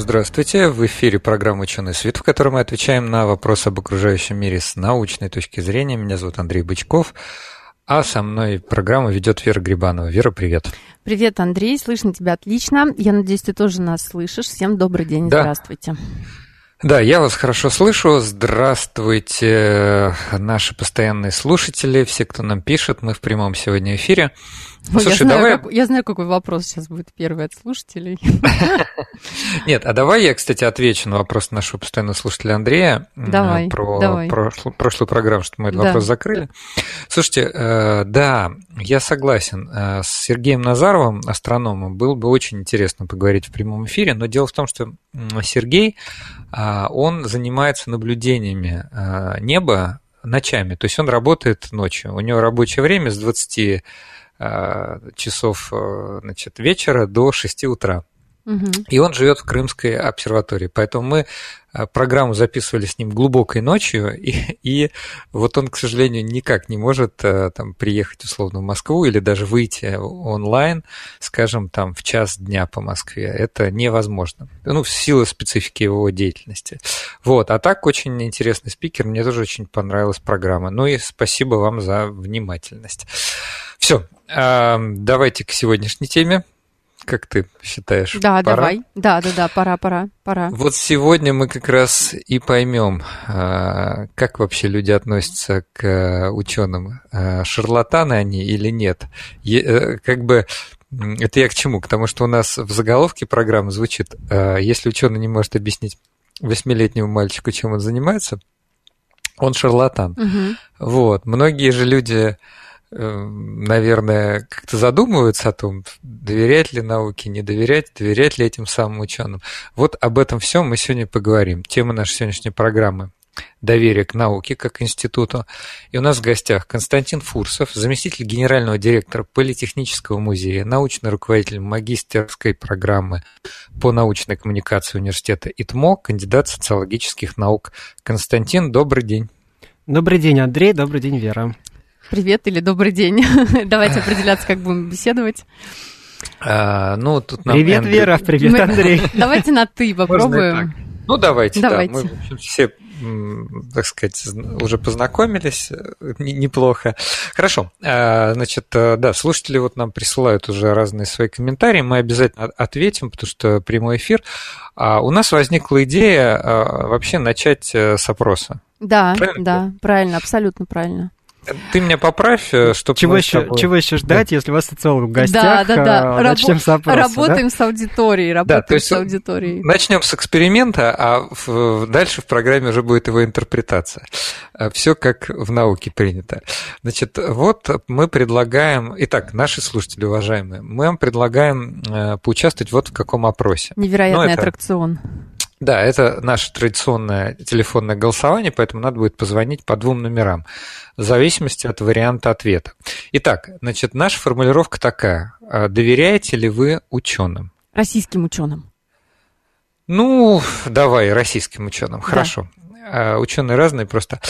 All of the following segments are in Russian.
Здравствуйте, в эфире программа «Ученый свет», в которой мы отвечаем на вопросы об окружающем мире с научной точки зрения. Меня зовут Андрей Бычков, а со мной программу ведет Вера Грибанова. Вера, привет. Привет, Андрей, слышно тебя отлично. Я надеюсь, ты тоже нас слышишь. Всем добрый день, да. здравствуйте. Да, я вас хорошо слышу. Здравствуйте, наши постоянные слушатели, все, кто нам пишет. Мы в прямом сегодня эфире. Ой, Слушай, я, знаю, давай... как, я знаю, какой вопрос сейчас будет первый от слушателей. Нет, а давай я, кстати, отвечу на вопрос нашего постоянного слушателя Андрея давай, про давай. Прошлую, прошлую программу, что мы этот да. вопрос закрыли. Слушайте, э, да, я согласен. Э, с Сергеем Назаровым, астрономом, было бы очень интересно поговорить в прямом эфире, но дело в том, что Сергей, э, он занимается наблюдениями неба ночами, то есть он работает ночью. У него рабочее время с 20 Э, часов э, значит, вечера до 6 утра. И он живет в Крымской обсерватории. Поэтому мы э, программу записывали с ним глубокой ночью, и, и вот он, к сожалению, никак не может там, приехать условно в Москву или даже выйти онлайн, скажем, там в час дня по Москве. Это невозможно. Ну, в силу специфики его деятельности. Вот. А так очень интересный спикер. Мне тоже очень понравилась программа. Ну и спасибо вам за внимательность. Все, давайте к сегодняшней теме. Как ты считаешь? Да, пора? давай. Да, да, да, пора, пора, пора. Вот сегодня мы как раз и поймем, а, как вообще люди относятся к ученым. А, шарлатаны они или нет? Э, как бы это я к чему? К тому, что у нас в заголовке программы звучит, если ученый не может объяснить восьмилетнему мальчику, чем он занимается, он шарлатан. Угу. Вот. Многие же люди Эм, наверное, как-то задумываются о том, доверять ли науке, не доверять, доверять ли этим самым ученым. Вот об этом всем мы сегодня поговорим. Тема нашей сегодняшней программы доверие к науке как институту. И у нас в гостях Константин Фурсов, заместитель генерального директора Политехнического музея, научный руководитель магистерской программы по научной коммуникации университета ИТМО, кандидат социологических наук. Константин, добрый день. Добрый день, Андрей, добрый день, Вера. Привет или добрый день. Давайте определяться, как будем беседовать. А, ну, тут нам привет, Эндрю... Вера, привет, Мы... Андрей. Давайте на «ты» попробуем. Ну, давайте, давайте. да. Мы, в общем, все, так сказать, уже познакомились э, неплохо. Хорошо. А, значит, э, да, слушатели вот нам присылают уже разные свои комментарии. Мы обязательно ответим, потому что прямой эфир. А у нас возникла идея вообще начать э, с опроса. Да, правильно? да, правильно, абсолютно правильно. Ты меня поправь, э, чтобы чего еще, тобой... чего еще ждать, да. если у вас социолог в гостях? Да, да, да. А, начнем Рабо- с опроса, Работаем да? с аудиторией, работаем да, то есть с аудиторией. Начнем с эксперимента, а в, дальше в программе уже будет его интерпретация. Э, Все как в науке принято. Значит, вот мы предлагаем... Итак, наши слушатели, уважаемые, мы вам предлагаем э, поучаствовать вот в каком опросе. Невероятный ну, это... аттракцион. Да, это наше традиционное телефонное голосование, поэтому надо будет позвонить по двум номерам, в зависимости от варианта ответа. Итак, значит, наша формулировка такая. А доверяете ли вы ученым? Российским ученым. Ну, давай, российским ученым. Хорошо. Да. Ученые разные просто.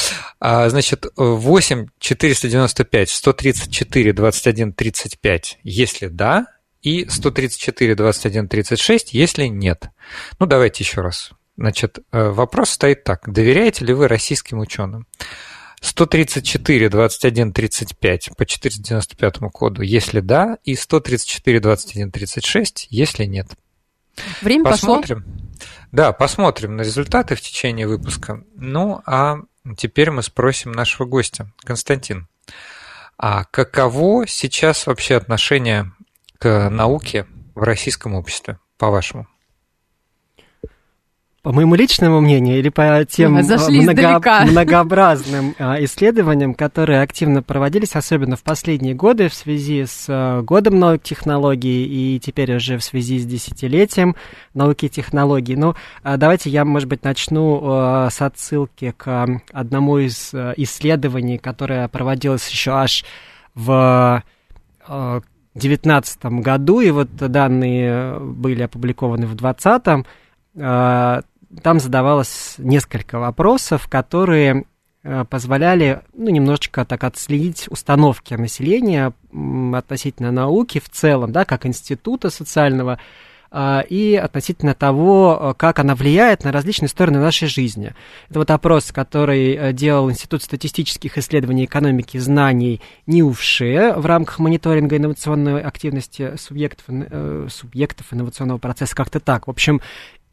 А, значит, 8 495 134 21 35, если да, и 134, 21, 36, если нет. Ну, давайте еще раз. Значит, э, вопрос стоит так. Доверяете ли вы российским ученым? 134, 21, 35 по 495 коду, если да, и 134, 21, 36, если нет. Время посмотрим. пошло. Да, посмотрим на результаты в течение выпуска. Ну, а теперь мы спросим нашего гостя, Константин. А каково сейчас вообще отношение к науке в российском обществе, по-вашему? по моему личному мнению или по тем а, много, многообразным а, исследованиям, которые активно проводились, особенно в последние годы в связи с а, годом наук технологий и теперь уже в связи с десятилетием науки и технологий. Ну, давайте я, может быть, начну с отсылки к одному из исследований, которое проводилось еще аж в 2019 году, и вот данные были опубликованы в 2020 там задавалось несколько вопросов, которые э, позволяли ну, немножечко так отследить установки населения относительно науки в целом, да, как института социального, и относительно того, как она влияет на различные стороны нашей жизни. Это вот опрос, который э, делал Институт статистических исследований экономики знаний НИУФШИ в рамках мониторинга инновационной активности субъектов, э, субъектов инновационного процесса, как-то так. В общем,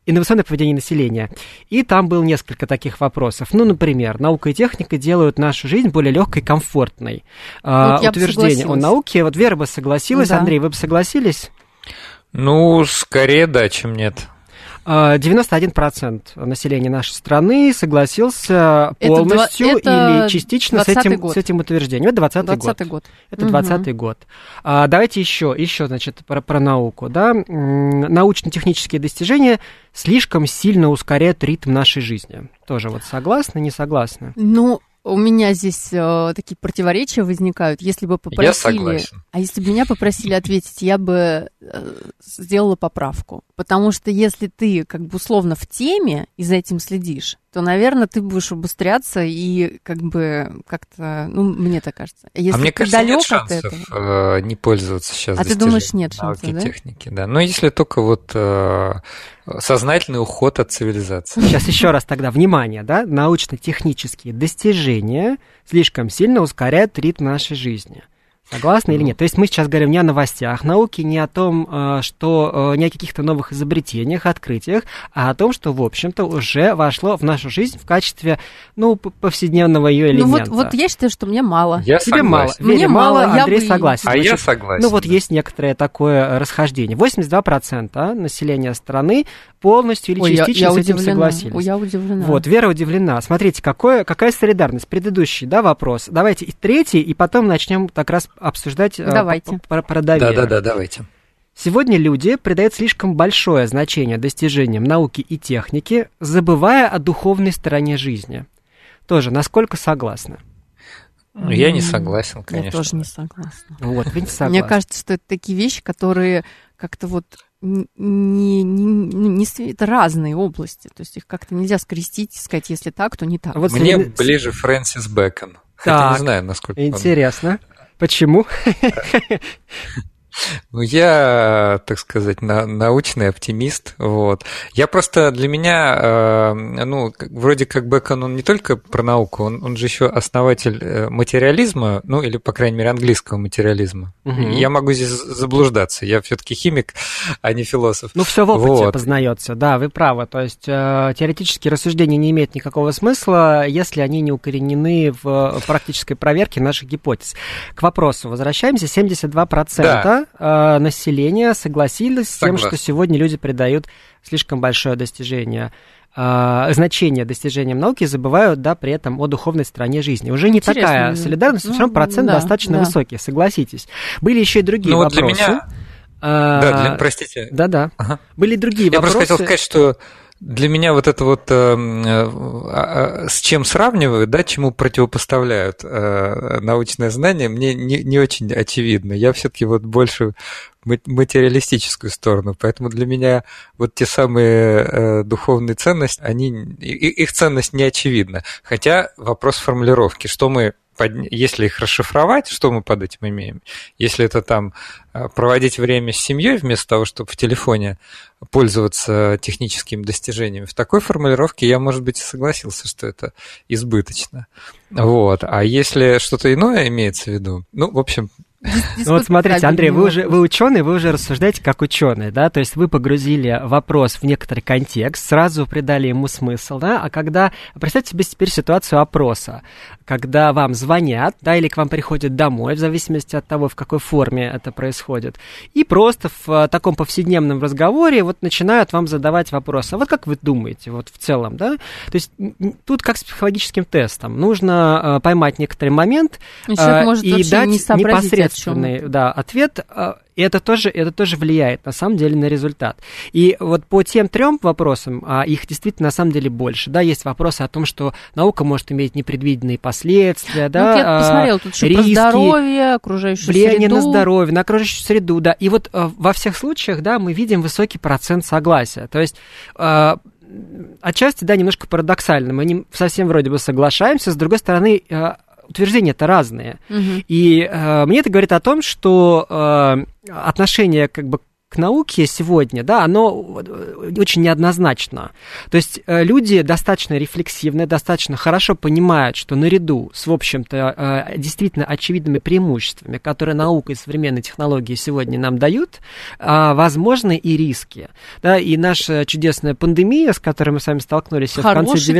инновационное поведение населения. И там было несколько таких вопросов. Ну, например, наука и техника делают нашу жизнь более легкой и комфортной. А, вот утверждение о науке. Вот Вера бы согласилась, да. Андрей, вы бы согласились? Ну, скорее да, чем нет. 91% населения нашей страны согласился полностью это или частично с этим, год. с этим утверждением. Это 20 20 год. год. Это угу. 20 год. А, давайте еще, еще, значит, про, про науку. Да? Научно-технические достижения слишком сильно ускоряют ритм нашей жизни. Тоже вот согласны, не согласны? Ну, у меня здесь э, такие противоречия возникают. Если бы попросили... Я согласен. А если бы меня попросили ответить, я бы э, сделала поправку. Потому что если ты как бы условно в теме и за этим следишь, то, наверное, ты будешь обустряться и как бы как-то, ну, мне так кажется. Если а мне кажется, нет шансов этого, э, не пользоваться сейчас. А ты думаешь, нет шансов, да? техники, да. Но если только вот э, сознательный уход от цивилизации. Сейчас еще раз тогда внимание, да, научно-технические достижения слишком сильно ускоряют ритм нашей жизни. Согласны или нет? То есть мы сейчас говорим не о новостях науки, не о том, э, что э, не о каких-то новых изобретениях, открытиях, а о том, что, в общем-то, уже вошло в нашу жизнь в качестве, ну, повседневного ее элемента. Ну, вот, вот я считаю, что мне мало. Я Тебе согласен. мало. Мне мало, Андрей я согласен. А Значит, я согласен. Ну, вот да. есть некоторое такое расхождение. 82% населения страны полностью или Ой, частично я, я с этим удивлена. согласились. Я удивлена. Вот, Вера удивлена. Смотрите, какое, какая солидарность. Предыдущий, да, вопрос. Давайте и третий, и потом начнем как раз обсуждать э, давайте. про, про доверие. Да-да-да, давайте. Сегодня люди придают слишком большое значение достижениям науки и техники, забывая о духовной стороне жизни. Тоже, насколько согласны? Ну, я не согласен, конечно. Я тоже не согласна. Вот, видите, согласна. Мне кажется, что это такие вещи, которые как-то вот не, не, не, не это разные области, то есть их как-то нельзя скрестить и сказать, если так, то не так. Вот Мне среди... ближе Фрэнсис Бэкон. Хотя не знаю, насколько Интересно. Он... Почему? Ну, я, так сказать, на, научный оптимист. Вот. Я просто для меня, э, ну, вроде как Бэкон, он не только про науку, он, он же еще основатель э, материализма, ну, или, по крайней мере, английского материализма. Угу. Я могу здесь заблуждаться. Я все-таки химик, а не философ. Ну, все в опыте вот. познается, да, вы правы. То есть э, теоретические рассуждения не имеют никакого смысла, если они не укоренены в практической проверке наших гипотез. К вопросу возвращаемся. 72% да э, населения согласились с тем, что сегодня люди придают слишком большое достижение э, значение достижениям науки забывают, да, при этом о духовной стороне жизни. Уже не Интересно. такая солидарность, но все равно процент да, достаточно да. высокий, согласитесь. Были еще и другие ну, вопросы. Вот для меня... А, да, для, простите. Да-да. Ага. Были другие Я вопросы. Я просто хотел сказать, что для меня вот это вот эм, э, э, с чем сравнивают, да, чему противопоставляют э, научное знание, мне не, не очень очевидно. Я все-таки вот больше материалистическую сторону, поэтому для меня вот те самые э, духовные ценности, они, их ценность не очевидна. Хотя вопрос формулировки, что мы под... если их расшифровать, что мы под этим имеем? Если это там э, проводить время с семьей вместо того, чтобы в телефоне пользоваться техническими достижениями, в такой формулировке я, может быть, и согласился, что это избыточно. Вот. А если что-то иное имеется в виду, ну, в общем, Ну вот смотрите, Андрей, вы уже вы ученый, вы уже рассуждаете как ученый, да, то есть вы погрузили вопрос в некоторый контекст, сразу придали ему смысл, да, а когда, представьте себе теперь ситуацию опроса, когда вам звонят, да, или к вам приходят домой, в зависимости от того, в какой форме это происходит, и просто в э, таком повседневном разговоре вот начинают вам задавать вопросы, а вот как вы думаете, вот в целом, да, то есть тут как с психологическим тестом, нужно э, поймать некоторый момент э, и дать непосредственно ответственный да, ответ, а, и это тоже, это тоже влияет на самом деле на результат. И вот по тем трем вопросам, а их действительно на самом деле больше, да, есть вопросы о том, что наука может иметь непредвиденные последствия, ну, да, я посмотрел, тут риски, про здоровье, окружающую влияние среду. на здоровье, на окружающую среду, да. И вот а, во всех случаях, да, мы видим высокий процент согласия. То есть а, отчасти, да, немножко парадоксально. Мы не совсем вроде бы соглашаемся, с другой стороны, утверждения-то разные. Угу. И э, мне это говорит о том, что э, отношение как бы к науке сегодня, да, оно э, очень неоднозначно. То есть э, люди достаточно рефлексивны, достаточно хорошо понимают, что наряду с, в общем-то, э, действительно очевидными преимуществами, которые наука и современные технологии сегодня нам дают, возможны и риски. Да, и наша чудесная пандемия, с которой мы с вами столкнулись хороший в конце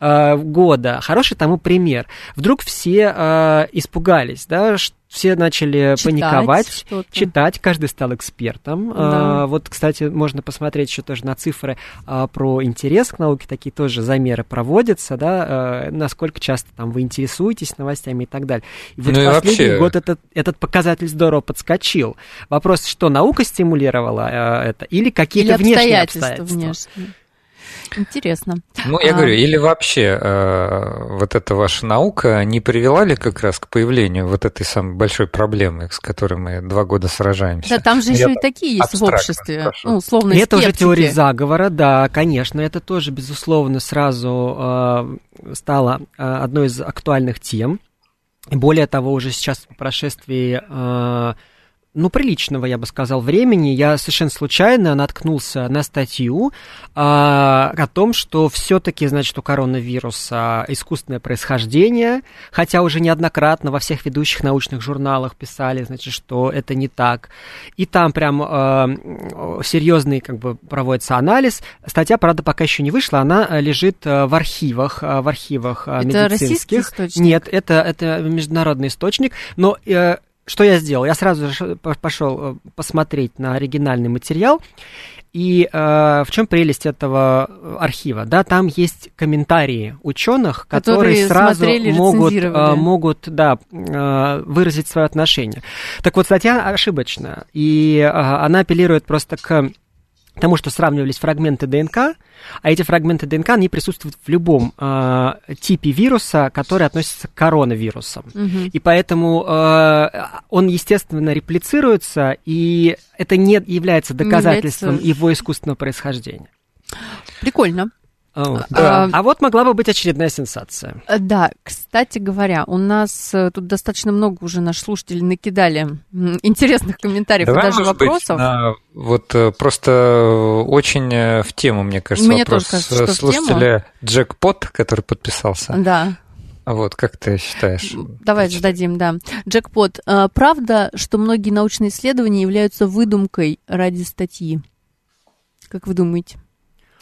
2019 года, хороший тому пример. Вдруг все испугались, да, что все начали читать паниковать, читать, каждый стал экспертом. Да. А, вот, кстати, можно посмотреть еще тоже на цифры а, про интерес к науке, такие тоже замеры проводятся, да, а, насколько часто там вы интересуетесь новостями и так далее. И вот ну в последний вообще... год этот, этот показатель здорово подскочил. Вопрос, что наука стимулировала а, это или какие-то внешние обстоятельства? Внешние. Интересно. Ну, я а... говорю, или вообще э, вот эта ваша наука не привела ли как раз к появлению вот этой самой большой проблемы, с которой мы два года сражаемся? Да, там же еще и такие есть в обществе, спрошу. ну, условно, Это уже теория заговора, да, конечно, это тоже, безусловно, сразу э, стало э, одной из актуальных тем. Более того, уже сейчас по прошествии э, ну, приличного, я бы сказал, времени, я совершенно случайно наткнулся на статью а, о том, что все-таки, значит, у коронавируса искусственное происхождение, хотя уже неоднократно во всех ведущих научных журналах писали, значит, что это не так. И там прям а, серьезный, как бы, проводится анализ. Статья, правда, пока еще не вышла, она лежит а, в архивах, а, в архивах это медицинских. Российский источник? Нет, это, это международный источник, но э, что я сделал? Я сразу же пошел э, посмотреть на оригинальный материал. И э, в чем прелесть этого архива? Да, там есть комментарии ученых, которые, которые сразу могут, э, могут да, э, выразить свое отношение. Так вот, статья ошибочная, и э, она апеллирует просто к тому, что сравнивались фрагменты ДНК, а эти фрагменты ДНК, они присутствуют в любом э, типе вируса, который относится к коронавирусам. Угу. И поэтому э, он, естественно, реплицируется, и это не является доказательством является... его искусственного происхождения. Прикольно. Oh, да. а, а вот могла бы быть очередная сенсация. Э, да, кстати говоря, у нас э, тут достаточно много уже наших слушателей накидали интересных комментариев Давай, и даже вопросов. Быть, на, вот э, просто очень в тему, мне кажется, мне вопрос тоже кажется, слушателя Джекпот, который подписался. Да. Вот, как ты считаешь? Давай зададим, да. Джекпот, правда, что многие научные исследования являются выдумкой ради статьи? Как вы думаете?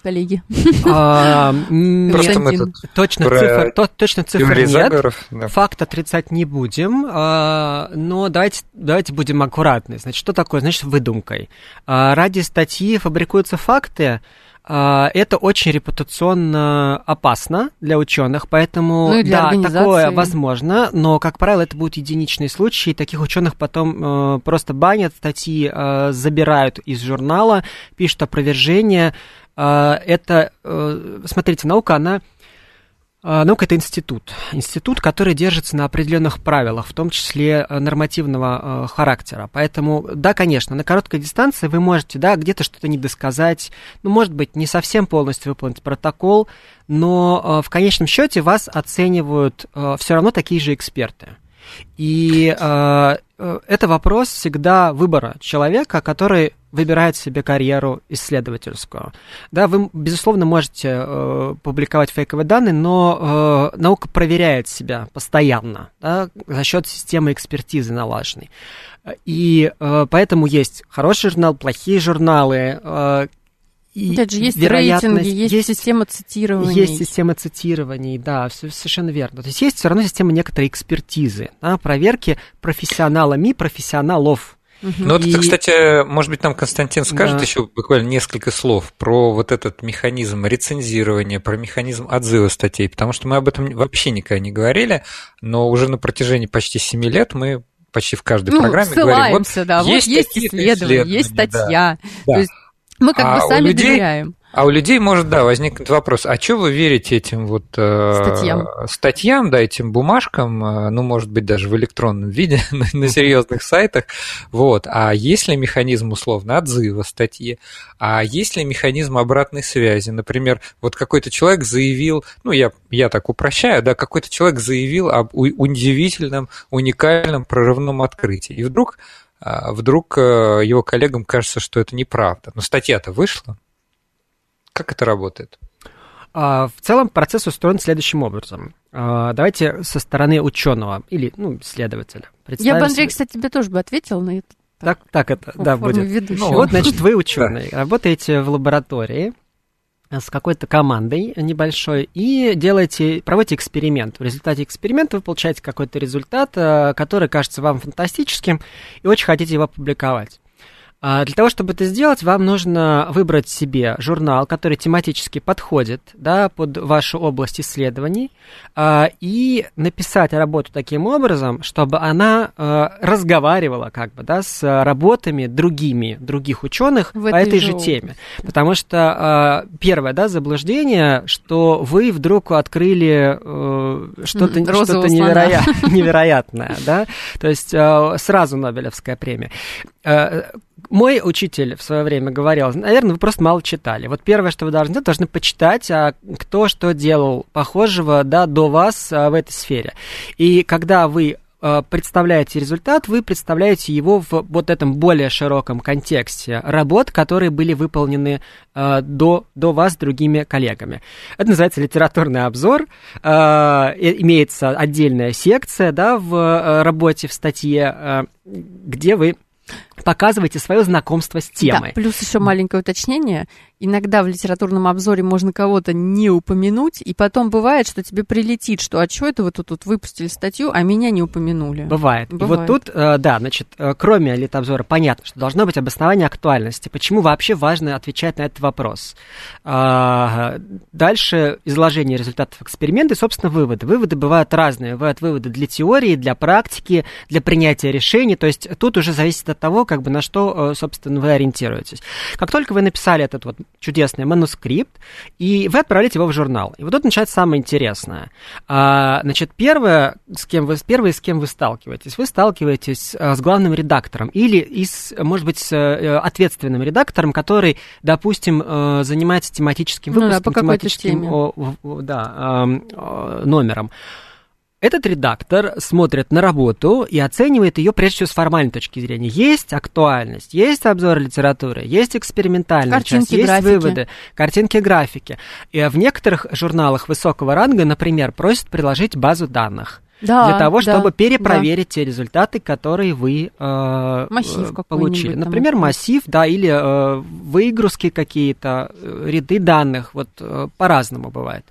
Коллеги. А, Просто мы тут точно цифр, то, точно цифр нет. Факт отрицать не будем, а, но давайте, давайте будем аккуратны. Значит, что такое? Значит, выдумкой. А, ради статьи фабрикуются факты, это очень репутационно опасно для ученых, поэтому ну, для да, такое возможно, но, как правило, это будут единичные случаи, таких ученых потом э, просто банят, статьи э, забирают из журнала, пишут опровержение. Э, это, э, смотрите, наука, она а, наука – это институт. Институт, который держится на определенных правилах, в том числе э, нормативного э, характера. Поэтому, да, конечно, на короткой дистанции вы можете, да, где-то что-то недосказать, ну, может быть, не совсем полностью выполнить протокол, но в конечном счете вас оценивают все равно такие же эксперты. И э, э, это вопрос всегда выбора человека, который выбирает себе карьеру исследовательскую. Да, вы, безусловно, можете э, публиковать фейковые данные, но э, наука проверяет себя постоянно да, за счет системы экспертизы налаженной. И э, поэтому есть хороший журнал, плохие журналы, э, и Опять же, есть рейтинги, есть, есть система цитирования. Есть система цитирований, да, все, совершенно верно. То есть есть все равно система некоторой экспертизы, да, проверки профессионалами профессионалов. Угу. Ну вот, и... кстати, может быть, нам Константин скажет да. еще буквально несколько слов про вот этот механизм рецензирования, про механизм отзыва статей, потому что мы об этом вообще никогда не говорили, но уже на протяжении почти семи лет мы почти в каждой ну, программе говорим, вот да, есть вот есть исследование, исследования, есть статья. Да. То есть мы как а бы сами людей, доверяем. А у людей может, да, возникнуть вопрос, а что вы верите этим вот э, статьям. статьям, да, этим бумажкам, э, ну, может быть, даже в электронном виде на, на серьезных сайтах, вот, а есть ли механизм условно отзыва статьи, а есть ли механизм обратной связи, например, вот какой-то человек заявил, ну, я, я так упрощаю, да, какой-то человек заявил об удивительном, уникальном прорывном открытии, и вдруг а вдруг э, его коллегам кажется, что это неправда. Но статья-то вышла. Как это работает? А, в целом процесс устроен следующим образом. А, давайте со стороны ученого или ну, исследователя. Я бы, Андрей, кстати, тебе тоже бы ответил на это. Так, так это, да, будет. Ну, вот, значит, вы ученый, работаете в лаборатории, с какой-то командой небольшой и делаете, проводите эксперимент. В результате эксперимента вы получаете какой-то результат, э, который кажется вам фантастическим, и очень хотите его опубликовать. А для того, чтобы это сделать, вам нужно выбрать себе журнал, который тематически подходит да, под вашу область исследований, а, и написать работу таким образом, чтобы она а, разговаривала как бы, да, с работами другими, других ученых В по этой же теме. Потому что первое да, заблуждение, что вы вдруг открыли э, что-то, что-то невероя... невероятное. Да? То есть сразу Нобелевская премия э, мой учитель в свое время говорил, наверное, вы просто мало читали. Вот первое, что вы должны делать, должны почитать, а, кто что делал похожего да, до вас а, в этой сфере. И когда вы а, представляете результат, вы представляете его в вот этом более широком контексте работ, которые были выполнены э, до, до вас другими коллегами. Это называется литературный обзор. Э, имеется отдельная секция да, в работе, в статье, э, где вы показывайте свое знакомство с темой. Да, плюс еще маленькое уточнение иногда в литературном обзоре можно кого-то не упомянуть, и потом бывает, что тебе прилетит, что а что это вы тут, тут выпустили статью, а меня не упомянули. Бывает. Бывает. И вот тут, э, да, значит, э, кроме литобзора, понятно, что должно быть обоснование актуальности. Почему вообще важно отвечать на этот вопрос? А, дальше изложение результатов эксперимента и, собственно, выводы. Выводы бывают разные. Бывают выводы для теории, для практики, для принятия решений. То есть тут уже зависит от того, как бы на что, э, собственно, вы ориентируетесь. Как только вы написали этот вот чудесный манускрипт, и вы отправляете его в журнал. И вот тут начинается самое интересное. А, значит, первое, с кем вы, первое, с кем вы сталкиваетесь, вы сталкиваетесь а, с главным редактором или, и с, может быть, с а, ответственным редактором, который, допустим, занимается тематическим выпуском, ну, да, тематическим о, о, да, а, номером. Этот редактор смотрит на работу и оценивает ее прежде всего с формальной точки зрения. Есть актуальность, есть обзор литературы, есть экспериментальная картинки, часть, есть графики. выводы, картинки, графики. И в некоторых журналах высокого ранга, например, просят приложить базу данных. Да, для того, чтобы да, перепроверить да. те результаты, которые вы э, массив получили. Например, там. массив, да, или э, выгрузки какие-то, э, ряды данных, вот э, по-разному бывает.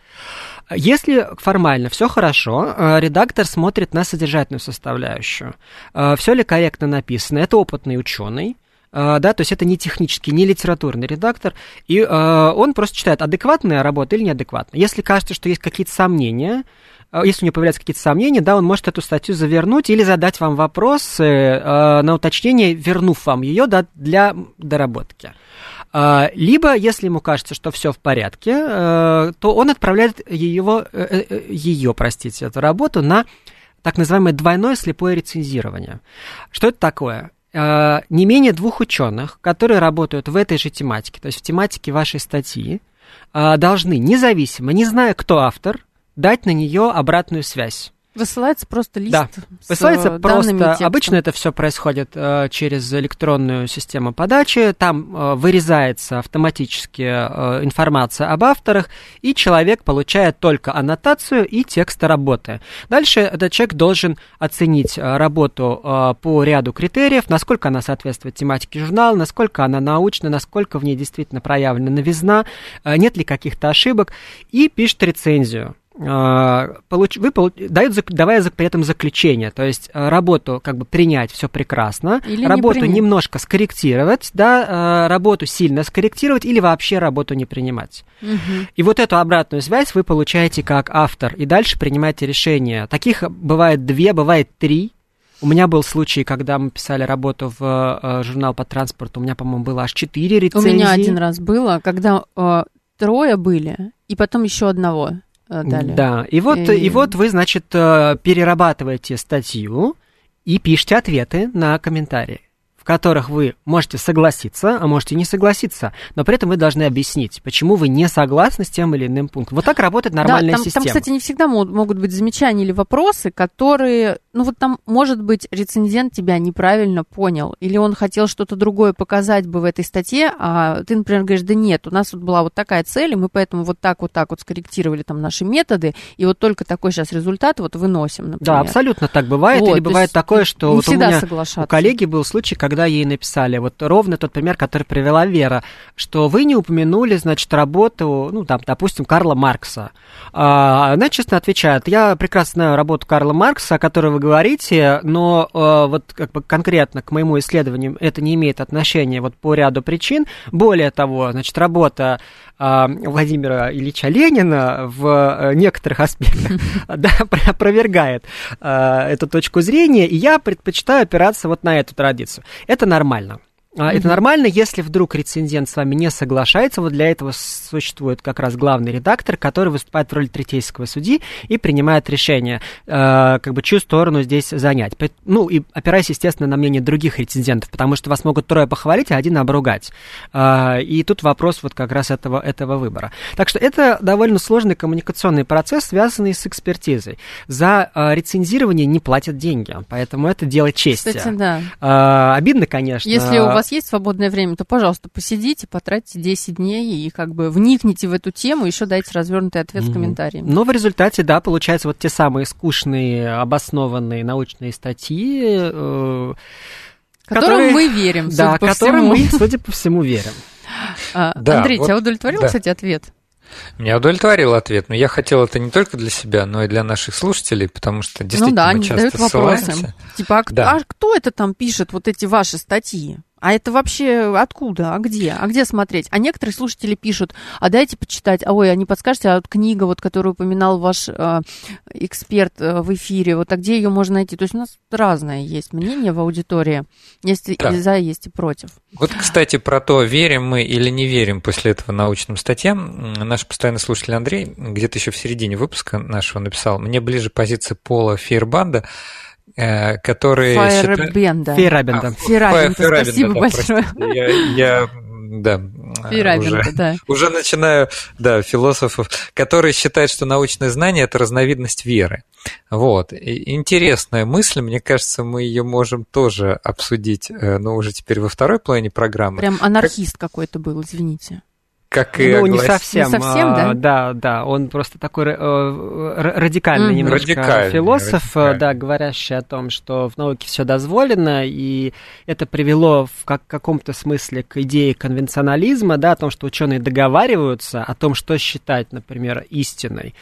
Если формально все хорошо, э, редактор смотрит на содержательную составляющую. Э, все ли корректно написано? Это опытный ученый. Uh, да, то есть это не технический, не литературный редактор, и uh, он просто читает, адекватная работа или неадекватная. Если кажется, что есть какие-то сомнения, если у него появляются какие-то сомнения, да, он может эту статью завернуть или задать вам вопросы на уточнение, вернув вам ее да, для доработки. А, либо, если ему кажется, что все в порядке, э, то он отправляет его, э, э, ее, простите, эту работу на так называемое двойное слепое рецензирование. Что это такое? Не менее двух ученых, которые работают в этой же тематике, то есть в тематике вашей статьи, должны независимо, не зная, кто автор, дать на нее обратную связь. Высылается просто лист. Да, высылается просто. Обычно это все происходит э, через электронную систему подачи. Там э, вырезается автоматически э, информация об авторах, и человек получает только аннотацию и текст работы. Дальше этот человек должен оценить э, работу э, по ряду критериев, насколько она соответствует тематике журнала, насколько она научна, насколько в ней действительно проявлена новизна, э, нет ли каких-то ошибок, и пишет рецензию. А, получ, вы, дают, давая при этом заключение, то есть а, работу как бы принять все прекрасно, или работу не немножко скорректировать, да, а, работу сильно скорректировать или вообще работу не принимать. Угу. И вот эту обратную связь вы получаете как автор, и дальше принимаете решение. Таких бывает две, бывает три. У меня был случай, когда мы писали работу в журнал по транспорту, у меня, по-моему, было аж четыре рецензии. У меня один раз было, когда э, трое были, и потом еще одного Э, далее. Да, и вот, и... и вот вы, значит, э, перерабатываете статью и пишете ответы на комментарии которых вы можете согласиться, а можете не согласиться, но при этом вы должны объяснить, почему вы не согласны с тем или иным пунктом. Вот так работает нормальная да, там, система. Там, кстати, не всегда могут быть замечания или вопросы, которые, ну вот там, может быть, рецензент тебя неправильно понял, или он хотел что-то другое показать бы в этой статье, а ты, например, говоришь, да нет, у нас вот была вот такая цель, и мы поэтому вот так вот так вот скорректировали там наши методы, и вот только такой сейчас результат вот выносим, например. Да, абсолютно так бывает, вот, или бывает такое, что вот у меня у коллеги был случай, когда когда ей написали, вот ровно тот пример, который привела Вера, что вы не упомянули, значит, работу, ну, там, допустим, Карла Маркса. А, она честно отвечает, я прекрасно знаю работу Карла Маркса, о которой вы говорите, но а, вот как бы конкретно к моему исследованию это не имеет отношения вот по ряду причин. Более того, значит, работа а, Владимира Ильича Ленина в некоторых аспектах да, опровергает а, эту точку зрения, и я предпочитаю опираться вот на эту традицию. Это нормально. Mm-hmm. Это нормально, если вдруг рецензент с вами не соглашается. Вот для этого существует как раз главный редактор, который выступает в роли третейского судьи и принимает решение, э, как бы чью сторону здесь занять. Ну, и опираясь, естественно, на мнение других рецензентов, потому что вас могут трое похвалить, а один обругать. Э, и тут вопрос вот как раз этого, этого выбора. Так что это довольно сложный коммуникационный процесс, связанный с экспертизой. За э, рецензирование не платят деньги, поэтому это дело чести. Кстати, да. Э, обидно, конечно. Если у вас вас есть свободное время, то, пожалуйста, посидите, потратьте 10 дней и как бы вникните в эту тему, еще дайте развернутый ответ mm-hmm. в комментарии. Но в результате, да, получается вот те самые скучные, обоснованные научные статьи, э, которым которые, мы верим, да, судя по которым всему. мы, судя по всему, верим. А, да, Андрей, вот, тебя удовлетворил, да. кстати, ответ? Меня удовлетворил ответ, но я хотел это не только для себя, но и для наших слушателей, потому что действительно ну да, мы часто задают вопросы. Типа, а, да. а кто это там пишет вот эти ваши статьи? А это вообще откуда? А где? А где смотреть? А некоторые слушатели пишут, а дайте почитать. А ой, а не подскажете, а вот книга, вот, которую упоминал ваш э, эксперт э, в эфире, вот а где ее можно найти? То есть у нас разное есть мнение в аудитории. Есть да. и за, есть и против. Вот, кстати, про то, верим мы или не верим после этого научным статьям. Наш постоянный слушатель Андрей где-то еще в середине выпуска нашего написал, мне ближе позиция Пола Фейербанда, Э, который... Фейербенда. Фейерабенда. Фейерабенда, спасибо да, большое. Я, я да, уже, да. уже начинаю, да, философов, которые считают, что научное знание – это разновидность веры. Вот. И интересная мысль, мне кажется, мы ее можем тоже обсудить, э, но уже теперь во второй половине программы. Прям анархист как... какой-то был, извините. Как и ну, не совсем. Не совсем, да? А, да, да. Он просто такой э, радикальный mm-hmm. немножко радикальный, философ, э, радикальный. да, говорящий о том, что в науке все дозволено, и это привело в как, каком-то смысле к идее конвенционализма, да, о том, что ученые договариваются о том, что считать, например, истиной.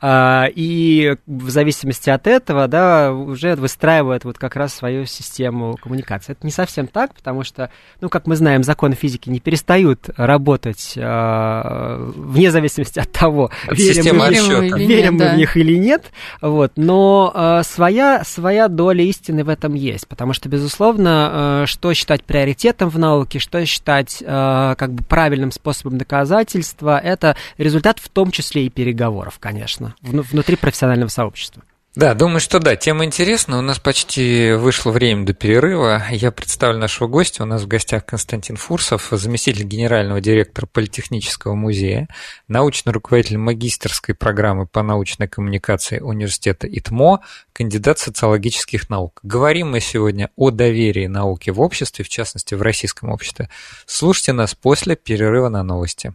А, и в зависимости от этого, да, уже выстраивают вот как раз свою систему коммуникации. Это не совсем так, потому что, ну, как мы знаем, законы физики не перестают работать э, вне зависимости от того, от верим, мы, верим, нет, мы да. в них или нет, вот, но э, своя, своя доля истины в этом есть, потому что, безусловно, э, что считать приоритетом в науке, что считать э, как бы правильным способом доказательства, это результат в том числе и переговоров, конечно, внутри профессионального сообщества. Да, думаю, что да, тема интересна. У нас почти вышло время до перерыва. Я представлю нашего гостя. У нас в гостях Константин Фурсов, заместитель генерального директора Политехнического музея, научный руководитель магистрской программы по научной коммуникации университета ИТМО, кандидат социологических наук. Говорим мы сегодня о доверии науки в обществе, в частности в российском обществе. Слушайте нас после перерыва на новости.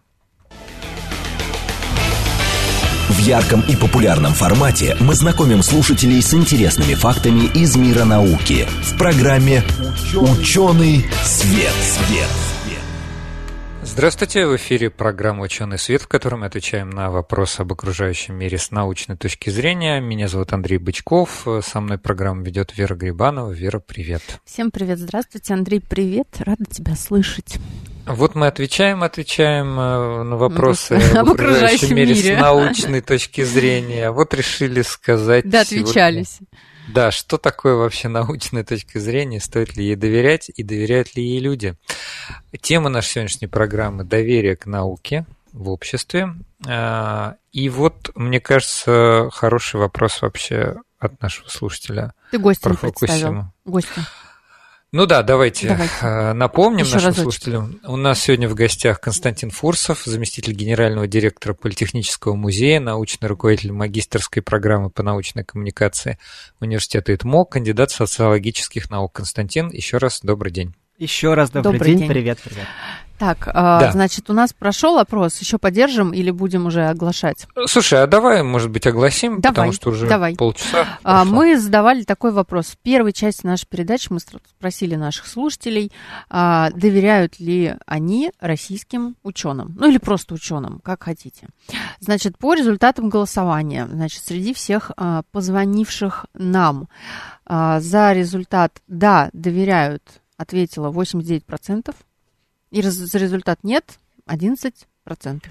В ярком и популярном формате мы знакомим слушателей с интересными фактами из мира науки в программе «Ученый свет». свет. Здравствуйте, в эфире программа «Ученый свет», в которой мы отвечаем на вопросы об окружающем мире с научной точки зрения. Меня зовут Андрей Бычков, со мной программу ведет Вера Грибанова. Вера, привет. Всем привет, здравствуйте, Андрей, привет, рада тебя слышать. Вот мы отвечаем, отвечаем э, на вопросы об окружающем мире, с научной точки зрения. Вот решили сказать. Да, отвечались. Да, что такое вообще научная точка зрения, стоит ли ей доверять и доверяют ли ей люди. Тема нашей сегодняшней программы – доверие к науке в обществе. А, и вот, мне кажется, хороший вопрос вообще от нашего слушателя. Ты гостя представил. Гостя. Ну да, давайте, давайте. Э, напомним Еще нашим разочек. слушателям. У нас сегодня в гостях Константин Фурсов, заместитель генерального директора Политехнического музея, научный руководитель магистрской программы по научной коммуникации университета ИТМО, кандидат социологических наук. Константин, еще раз добрый день. Еще раз добрый, добрый день. день. Привет, привет. Так, а, да. значит, у нас прошел опрос, еще поддержим или будем уже оглашать? Слушай, а давай, может быть, огласим, давай, потому что уже давай. полчаса. А, мы задавали такой вопрос. В первой части нашей передачи мы спросили наших слушателей, а, доверяют ли они российским ученым, ну или просто ученым, как хотите. Значит, по результатам голосования, значит, среди всех позвонивших нам за результат «да, доверяют» ответило 89%, и за результат нет 11%.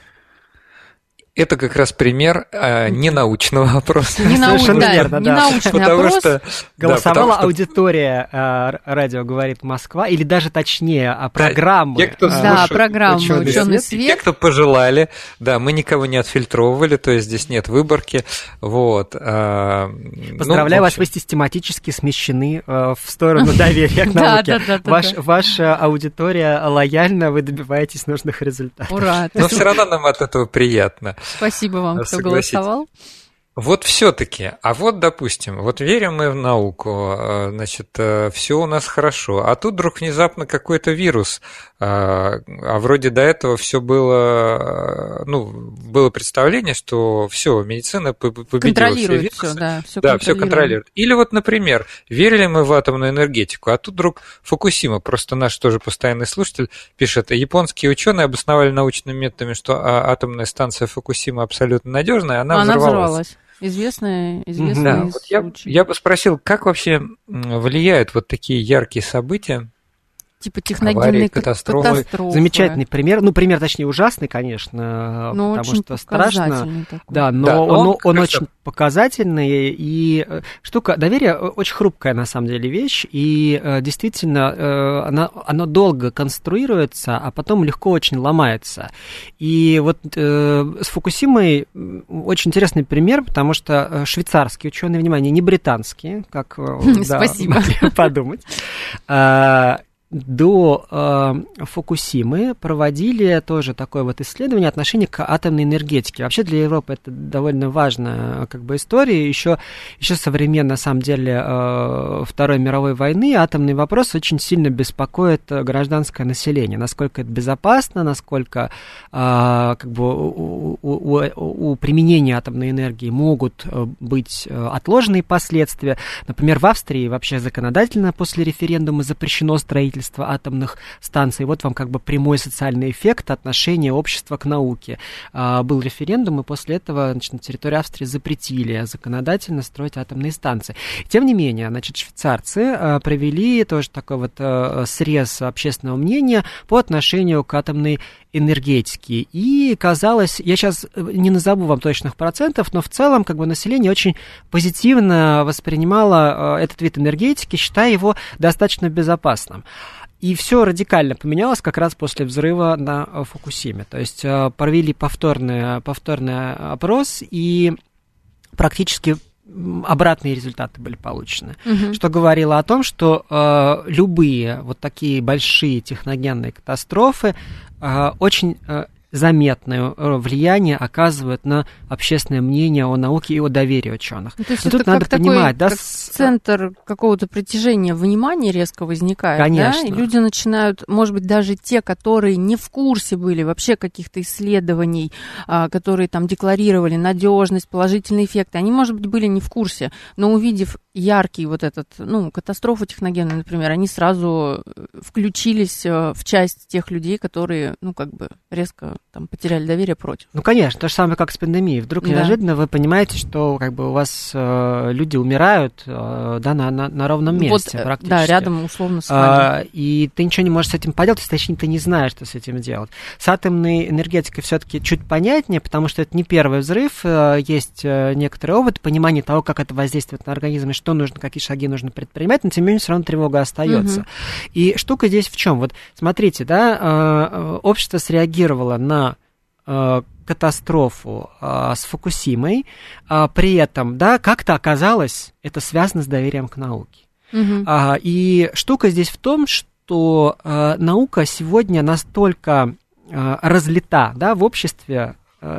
Это как раз пример э, ненаучного опроса. Не научный, да, верно, да. научный потому опрос. Что, Голосовала да, что... аудитория э, «Радио говорит Москва», или даже точнее, а программы. Те, кто да, программы «Ученый, «Ученый свет». свет». Те, кто пожелали. Да, мы никого не отфильтровывали, то есть здесь нет выборки. Вот. Э, Поздравляю ну, вас, вы систематически смещены э, в сторону доверия к науке. Ваша аудитория лояльна, вы добиваетесь нужных результатов. Ура! Но все равно нам от этого приятно. Спасибо вам, кто голосовал. Вот все-таки, а вот, допустим, вот верим мы в науку, э, значит, э, все у нас хорошо, а тут вдруг внезапно какой-то вирус, э, а вроде до этого все было, ну, было представление, что все, медицина победила все вирусы. Все, да, все да, все контролирует. Или вот, например, верили мы в атомную энергетику, а тут вдруг Фукусима, просто наш тоже постоянный слушатель пишет, японские ученые обосновали научными методами, что а, атомная станция Фукусима абсолютно надежная, она, она взорвалась. взорвалась. Известные, известные да, вот я, я бы спросил, как вообще влияют вот такие яркие события типа техногенной катастрофы. катастрофы. Замечательный пример. Ну, пример, точнее, ужасный, конечно, но потому что страшно. Такой. Да, но да, он, он, он очень показательный. И э, штука, доверие очень хрупкая, на самом деле, вещь. И э, действительно, э, она, она долго конструируется, а потом легко очень ломается. И вот с Фукусимой очень интересный пример, потому что швейцарские ученые, внимание, не британские, как Спасибо. подумать до э, Фукусимы проводили тоже такое вот исследование отношения к атомной энергетике. Вообще для Европы это довольно важная как бы история. Еще, еще со времен, на самом деле, э, Второй мировой войны атомный вопрос очень сильно беспокоит гражданское население. Насколько это безопасно, насколько э, как бы у, у, у, у применения атомной энергии могут э, быть э, отложенные последствия. Например, в Австрии вообще законодательно после референдума запрещено строительство строительства атомных станций. Вот вам как бы прямой социальный эффект отношения общества к науке. А, был референдум, и после этого значит, на территории Австрии запретили законодательно строить атомные станции. Тем не менее, значит, швейцарцы а, провели тоже такой вот а, срез общественного мнения по отношению к атомной энергетики. И казалось, я сейчас э, не назову вам точных процентов, но в целом как бы население очень позитивно воспринимало этот вид энергетики, считая его достаточно безопасным. И все радикально поменялось как раз после взрыва на э, Фукусиме. То есть э, провели повторный, повторный опрос, и практически обратные результаты были получены. Угу. Что говорило о том, что э, любые вот такие большие техногенные катастрофы э, очень э, заметное э, влияние оказывают на общественное мнение о науке и о доверии ученых. Ну, то есть Но тут надо понимать, такой, да, как с... центр какого-то притяжения внимания резко возникает, Конечно. да, и люди начинают, может быть, даже те, которые не в курсе были вообще каких-то исследований, а, которые там декларировали надежность, положительные эффекты, они, может быть, были не в курсе, но увидев яркий вот этот, ну, катастрофу техногенную, например, они сразу э, включились э, в часть тех людей, которые, ну, как бы резко там потеряли доверие против. Ну, конечно, то же самое, как с пандемией. Вдруг да. неожиданно вы понимаете, что как бы у вас э, люди умирают, э, да, на, на, на ровном месте вот, э, практически. Да, рядом условно с вами. А, и ты ничего не можешь с этим поделать, точнее, ты не знаешь, что с этим делать. С атомной энергетикой все-таки чуть понятнее, потому что это не первый взрыв, есть некоторый опыт, понимание того, как это воздействует на организм, и что нужно, какие шаги нужно предпринимать, но тем не менее все равно тревога остается. Угу. И штука здесь в чем? Вот смотрите, да, э, э, общество среагировало на э, катастрофу с Фукусимой, а при этом, да, как-то оказалось, это связано с доверием к науке. Угу. И штука здесь в том, что наука сегодня настолько разлита, да, в обществе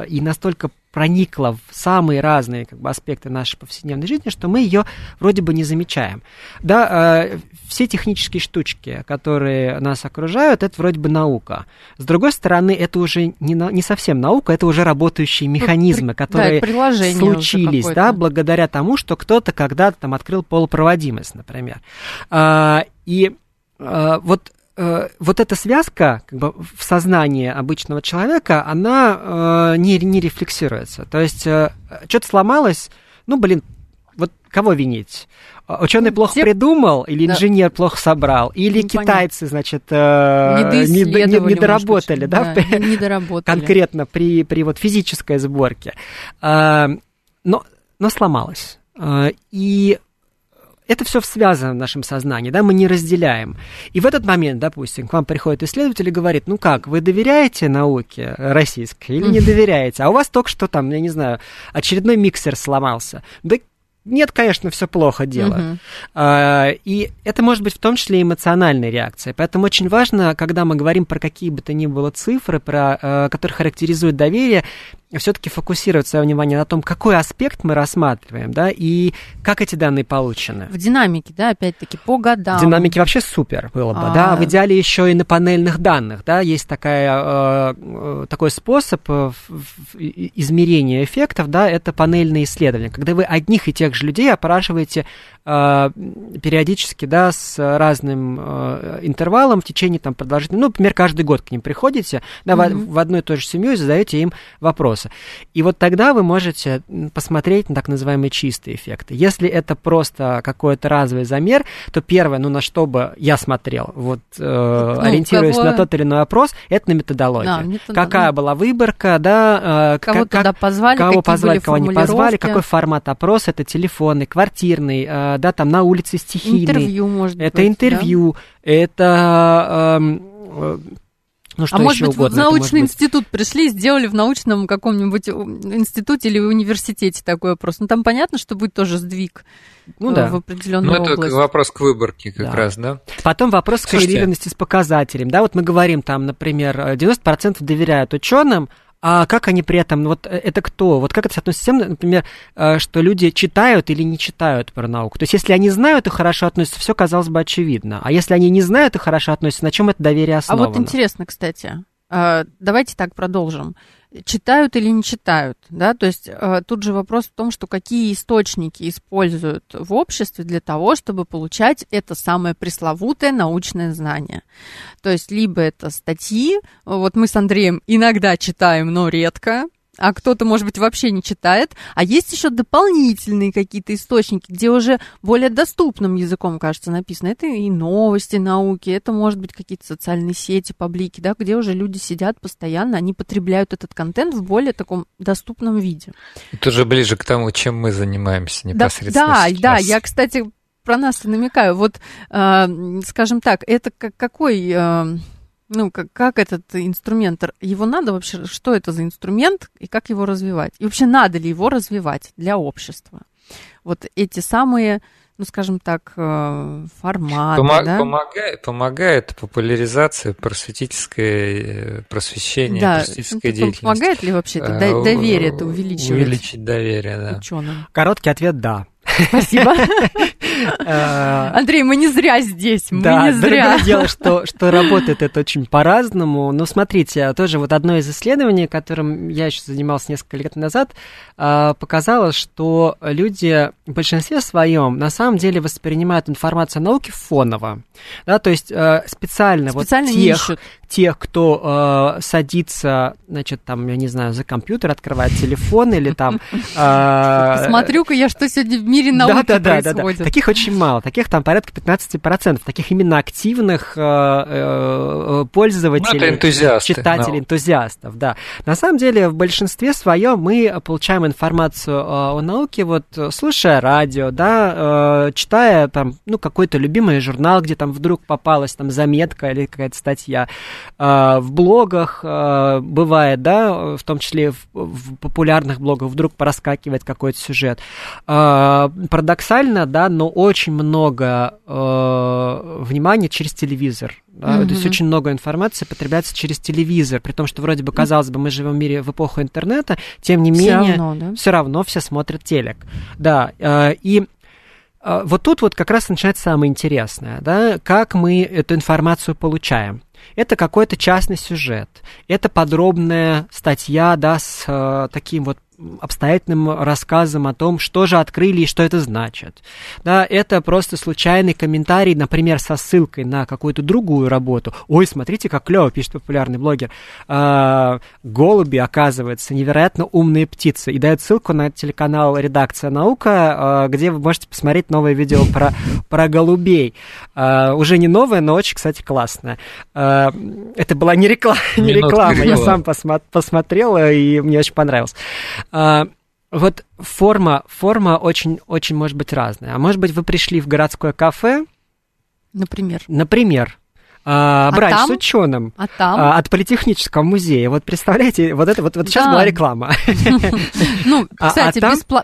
и настолько проникла в самые разные как бы, аспекты нашей повседневной жизни, что мы ее вроде бы не замечаем. Да, э, все технические штучки, которые нас окружают, это вроде бы наука. С другой стороны, это уже не, на, не совсем наука, это уже работающие ну, механизмы, которые да, случились, да, благодаря тому, что кто-то когда-то там открыл полупроводимость, например. А, и а, вот э, вот эта связка как бы, в сознании обычного человека, она э, не, не рефлексируется. То есть э, что-то сломалось, ну, блин, вот кого винить? Ученый ну, плохо Те... придумал, или инженер да. плохо собрал, или ну, китайцы, значит, э, не, не, не доработали, да, да не доработали. конкретно при, при вот физической сборке. Э, но, но сломалось. Э, и это все связано в нашем сознании, да, мы не разделяем. И в этот момент, допустим, к вам приходит исследователь и говорит, ну как, вы доверяете науке российской или не доверяете? А у вас только что там, я не знаю, очередной миксер сломался. Да нет, конечно, все плохо дело. Uh-huh. А, и это может быть в том числе эмоциональная реакция. Поэтому очень важно, когда мы говорим про какие бы то ни было цифры, про, а, которые характеризуют доверие, все-таки фокусировать свое внимание на том, какой аспект мы рассматриваем, да, и как эти данные получены. В динамике, да, опять-таки, по годам. В динамике вообще супер было бы, а... да, в идеале еще и на панельных данных, да, есть такая, э, такой способ э, измерения эффектов, да, это панельные исследования, когда вы одних и тех же людей опрашиваете э, периодически, да, с разным э, интервалом в течение там продолжительного, ну, например, каждый год к ним приходите, да, mm-hmm. в, в одну и ту же семью и задаете им вопросы. И вот тогда вы можете посмотреть на так называемые чистые эффекты. Если это просто какой-то разовый замер, то первое, ну, на что бы я смотрел, вот э, ну, ориентируясь кого... на тот или иной опрос, это на методологию. Да, метод... Какая была выборка, да, э, кого как, туда позвали, кого позвали, кого не позвали, какой формат опроса, это телефонный, квартирный, э, да, там на улице стихийный. Интервью, может это быть, интервью, да? это... Э, ну, что а может быть, угодно? в научный быть... институт пришли, сделали в научном каком-нибудь институте или университете такой вопрос. Ну, там понятно, что будет тоже сдвиг ну, да. в определенную Ну, это область. вопрос к выборке как да. раз, да? Потом вопрос Слушайте. коррелированности с показателем. Да, вот мы говорим там, например, 90% доверяют ученым, а как они при этом, вот э, это кто? Вот как это относится с тем, например, э, что люди читают или не читают про науку? То есть, если они знают и хорошо относятся, все казалось бы очевидно. А если они не знают и хорошо относятся, на чем это доверие основано? А вот интересно, кстати, э, давайте так продолжим читают или не читают, да, то есть э, тут же вопрос в том, что какие источники используют в обществе для того, чтобы получать это самое пресловутое научное знание. То есть либо это статьи, вот мы с Андреем иногда читаем, но редко, а кто-то, может быть, вообще не читает. А есть еще дополнительные какие-то источники, где уже более доступным языком, кажется, написано. Это и новости науки, это, может быть, какие-то социальные сети, паблики, да, где уже люди сидят постоянно, они потребляют этот контент в более таком доступном виде. Это уже ближе к тому, чем мы занимаемся непосредственно Да, да, да, я, кстати, про нас намекаю. Вот, э, скажем так, это какой... Ну, как, как этот инструмент, его надо вообще, что это за инструмент и как его развивать? И вообще надо ли его развивать для общества? вот эти самые ну, скажем так, э, форматы. Помог, да? помогает, помогает популяризация просветительское э, просвещение, да. просветительская ну, деятельность. Помогает ли вообще это доверие это увеличивать? Увеличить доверие, да. Ученым. Короткий ответ – да. Спасибо. Э, Андрей, мы не зря здесь, мы да, не зря. дело, что, что работает это очень по-разному. Но смотрите, тоже вот одно из исследований, которым я еще занимался несколько лет назад, э, показало, что люди в большинстве своем на самом деле воспринимают информацию о науке фоново. Да, то есть э, специально, специально вот тех, тех, кто садится, значит, там, я не знаю, за компьютер, открывает телефон или там... Смотрю-ка я, что сегодня в мире науки да, да, происходит. Таких очень мало, таких там порядка 15%, таких именно активных э, э, пользователей, ну, энтузиасты, читателей, no. энтузиастов, да. На самом деле, в большинстве своем мы получаем информацию о науке, вот, слушая радио, да, читая там, ну, какой-то любимый журнал, где там вдруг попалась там заметка или какая-то статья, в блогах бывает, да, в том числе в, популярных блогах вдруг проскакивает какой-то сюжет. Парадоксально, да, но очень много внимания через телевизор. Да, mm-hmm. То есть очень много информации потребляется через телевизор, при том, что вроде бы казалось бы, мы живем в мире в эпоху интернета, тем не все менее, равно, да? все равно все смотрят телек. Да, и вот тут вот как раз начинается самое интересное, да, как мы эту информацию получаем. Это какой-то частный сюжет, это подробная статья, да, с э, таким вот обстоятельным рассказом о том, что же открыли и что это значит. Да, это просто случайный комментарий, например, со ссылкой на какую-то другую работу. Ой, смотрите, как клево, пишет популярный блогер. А, голуби, оказывается, невероятно умные птицы. И дает ссылку на телеканал «Редакция наука», а, где вы можете посмотреть новое видео про, про голубей. А, уже не новое, но очень, кстати, классное. А, это была не реклама, не реклама. я сам посмотрел, и мне очень понравилось. А, вот форма, форма очень, очень может быть разная. А может быть, вы пришли в городское кафе. Например. Например. А, а бранч там? с ученым а там? А, от Политехнического музея. Вот представляете, вот это вот, вот сейчас была реклама. Ну, а, а кстати,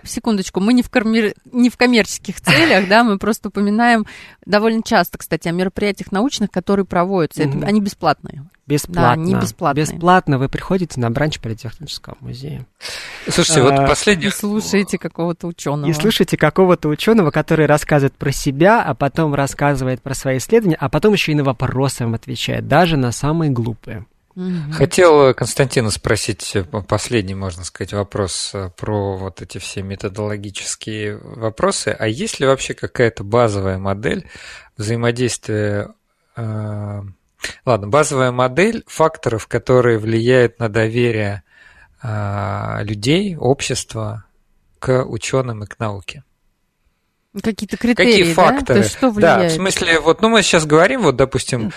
секундочку, мы не в коммерческих целях, да, мы просто упоминаем довольно часто, кстати, о мероприятиях научных, которые проводятся. Они бесплатные. Бесплатно. Да, не бесплатно. Бесплатно вы приходите на бранч Политехнического музея. Слушайте, а, вот последний... И слушаете какого-то ученого. И слушаете какого-то ученого, который рассказывает про себя, а потом рассказывает про свои исследования, а потом еще и на вопросы вам отвечает, даже на самые глупые. Хотел Константина спросить э, последний, можно сказать, вопрос э, про вот эти все методологические вопросы. А есть ли вообще какая-то базовая модель взаимодействия э, Ладно, базовая модель факторов, которые влияют на доверие э, людей, общества к ученым и к науке. Какие-то критерии, Какие факторы? Да? что влияет? Да, в смысле, вот, ну, мы сейчас говорим, вот, допустим,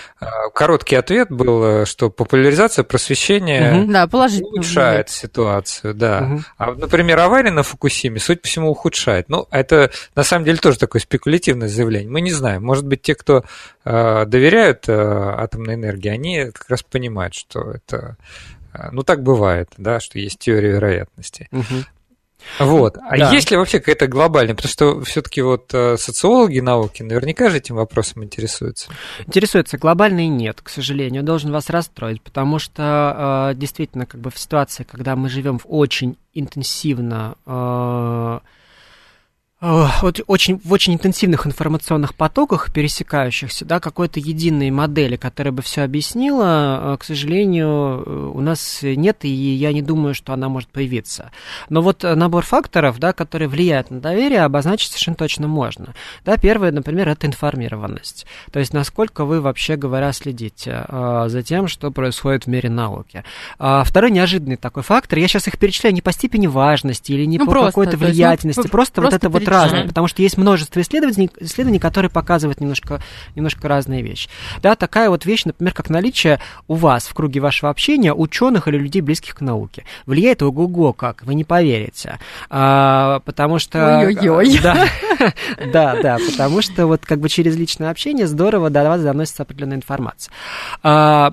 короткий ответ был, что популяризация просвещения угу. да, улучшает ситуацию, да. Угу. А, например, авария на Фукусиме, суть по всему, ухудшает. Ну, это, на самом деле, тоже такое спекулятивное заявление. Мы не знаем. Может быть, те, кто э, доверяют э, атомной энергии, они как раз понимают, что это ну, так бывает, да, что есть теория вероятности. Угу. Вот. А да. есть ли вообще какая-то глобальная? Потому что все-таки вот э, социологи науки наверняка же этим вопросом интересуются. Интересуются. Глобальной нет, к сожалению. Должен вас расстроить, потому что э, действительно, как бы в ситуации, когда мы живем в очень интенсивно э, вот очень, в очень интенсивных информационных потоках, пересекающихся, да, какой-то единой модели, которая бы все объяснила, к сожалению, у нас нет, и я не думаю, что она может появиться. Но вот набор факторов, да, которые влияют на доверие, обозначить совершенно точно можно. Да, первое, например, это информированность. То есть, насколько вы, вообще говоря, следите э, за тем, что происходит в мире науки. А второй неожиданный такой фактор, я сейчас их перечисляю не по степени важности или не ну, по какой-то влиятельности, ну, просто, просто вот это вот разные, потому что есть множество исследований, исследований, которые показывают немножко, немножко разные вещи. Да, такая вот вещь, например, как наличие у вас в круге вашего общения ученых или людей, близких к науке. Влияет ого-го как, вы не поверите. А, потому что... Ой-ой-ой. Да, да, да, потому что вот как бы через личное общение здорово до вас доносится определенная информация. А,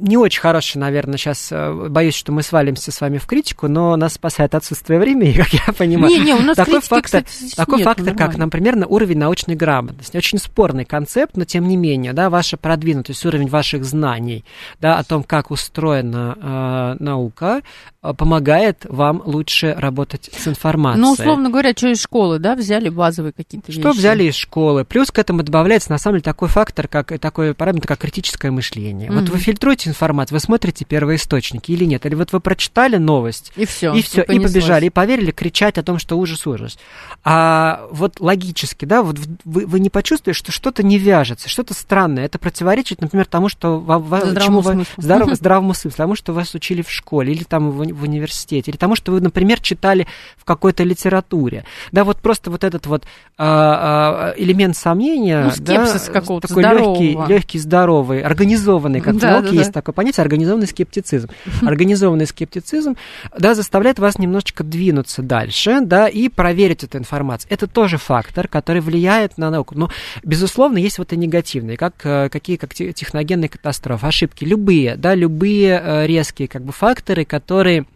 не очень хороший, наверное, сейчас э, боюсь, что мы свалимся с вами в критику, но нас спасает отсутствие времени, как я понимаю. Не, не, у нас такой критики, фактор, кстати, такой нет, фактор как, например, на уровень научной грамотности. Очень спорный концепт, но тем не менее, да, ваша продвинутость, уровень ваших знаний, да, о том, как устроена э, наука, э, помогает вам лучше работать с информацией. Ну, условно говоря, что из школы, да, взяли базовые какие-то вещи. Что взяли из школы? Плюс к этому добавляется, на самом деле, такой фактор, как такой параметр, как критическое мышление. Mm-hmm. Вот вы фильтруете информацию, вы смотрите первоисточники или нет, или вот вы прочитали новость и все, и все, и, побежали, и поверили кричать о том, что ужас, ужас. А вот логически, да, вот вы, вы не почувствуете, что что-то не вяжется, что-то странное. Это противоречит, например, тому, что здравому чему вы, здоров, здравому смыслу, тому, что вас учили в школе или там в, в университете, или тому, что вы, например, читали в какой-то литературе. Да, вот просто вот этот вот а, а, элемент сомнения, ну, скепсис да, какого-то такой легкий, легкий, здоровый, организованный, как да, науке да, есть да. Такое понятие, организованный скептицизм. Организованный скептицизм, да, заставляет вас немножечко двинуться дальше, да, и проверить эту информацию. Это тоже фактор, который влияет на науку. Но, безусловно, есть вот и негативные, как э, какие, как техногенные катастрофы, ошибки, любые, да, любые э, резкие, как бы, факторы, которые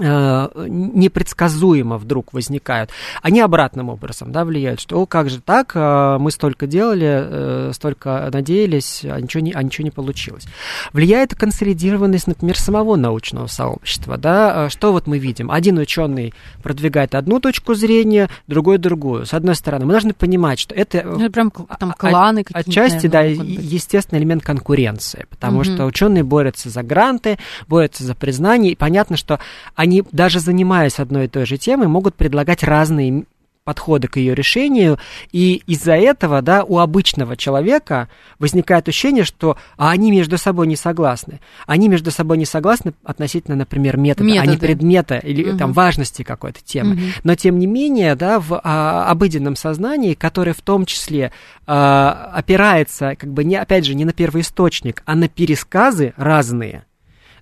непредсказуемо вдруг возникают, они обратным образом да, влияют, что о, как же так, э, мы столько делали, э, столько надеялись, а ничего не, а ничего не получилось. Влияет консолидированность, например, самого научного сообщества. Да? Что вот мы видим? Один ученый продвигает одну точку зрения, другой другую. С одной стороны, мы должны понимать, что это... Ну, прям там кланы от, какие-то. Отчасти, наверное, да, естественный элемент конкуренции, потому угу. что ученые борются за гранты, борются за признание, и понятно, что они, даже занимаясь одной и той же темой, могут предлагать разные подходы к ее решению, и из-за этого, да, у обычного человека возникает ощущение, что а они между собой не согласны. Они между собой не согласны относительно, например, метода, Методы. а не предмета или угу. там важности какой-то темы. Угу. Но тем не менее, да, в а, обыденном сознании, которое в том числе а, опирается, как бы не, опять же, не на первоисточник, а на пересказы разные,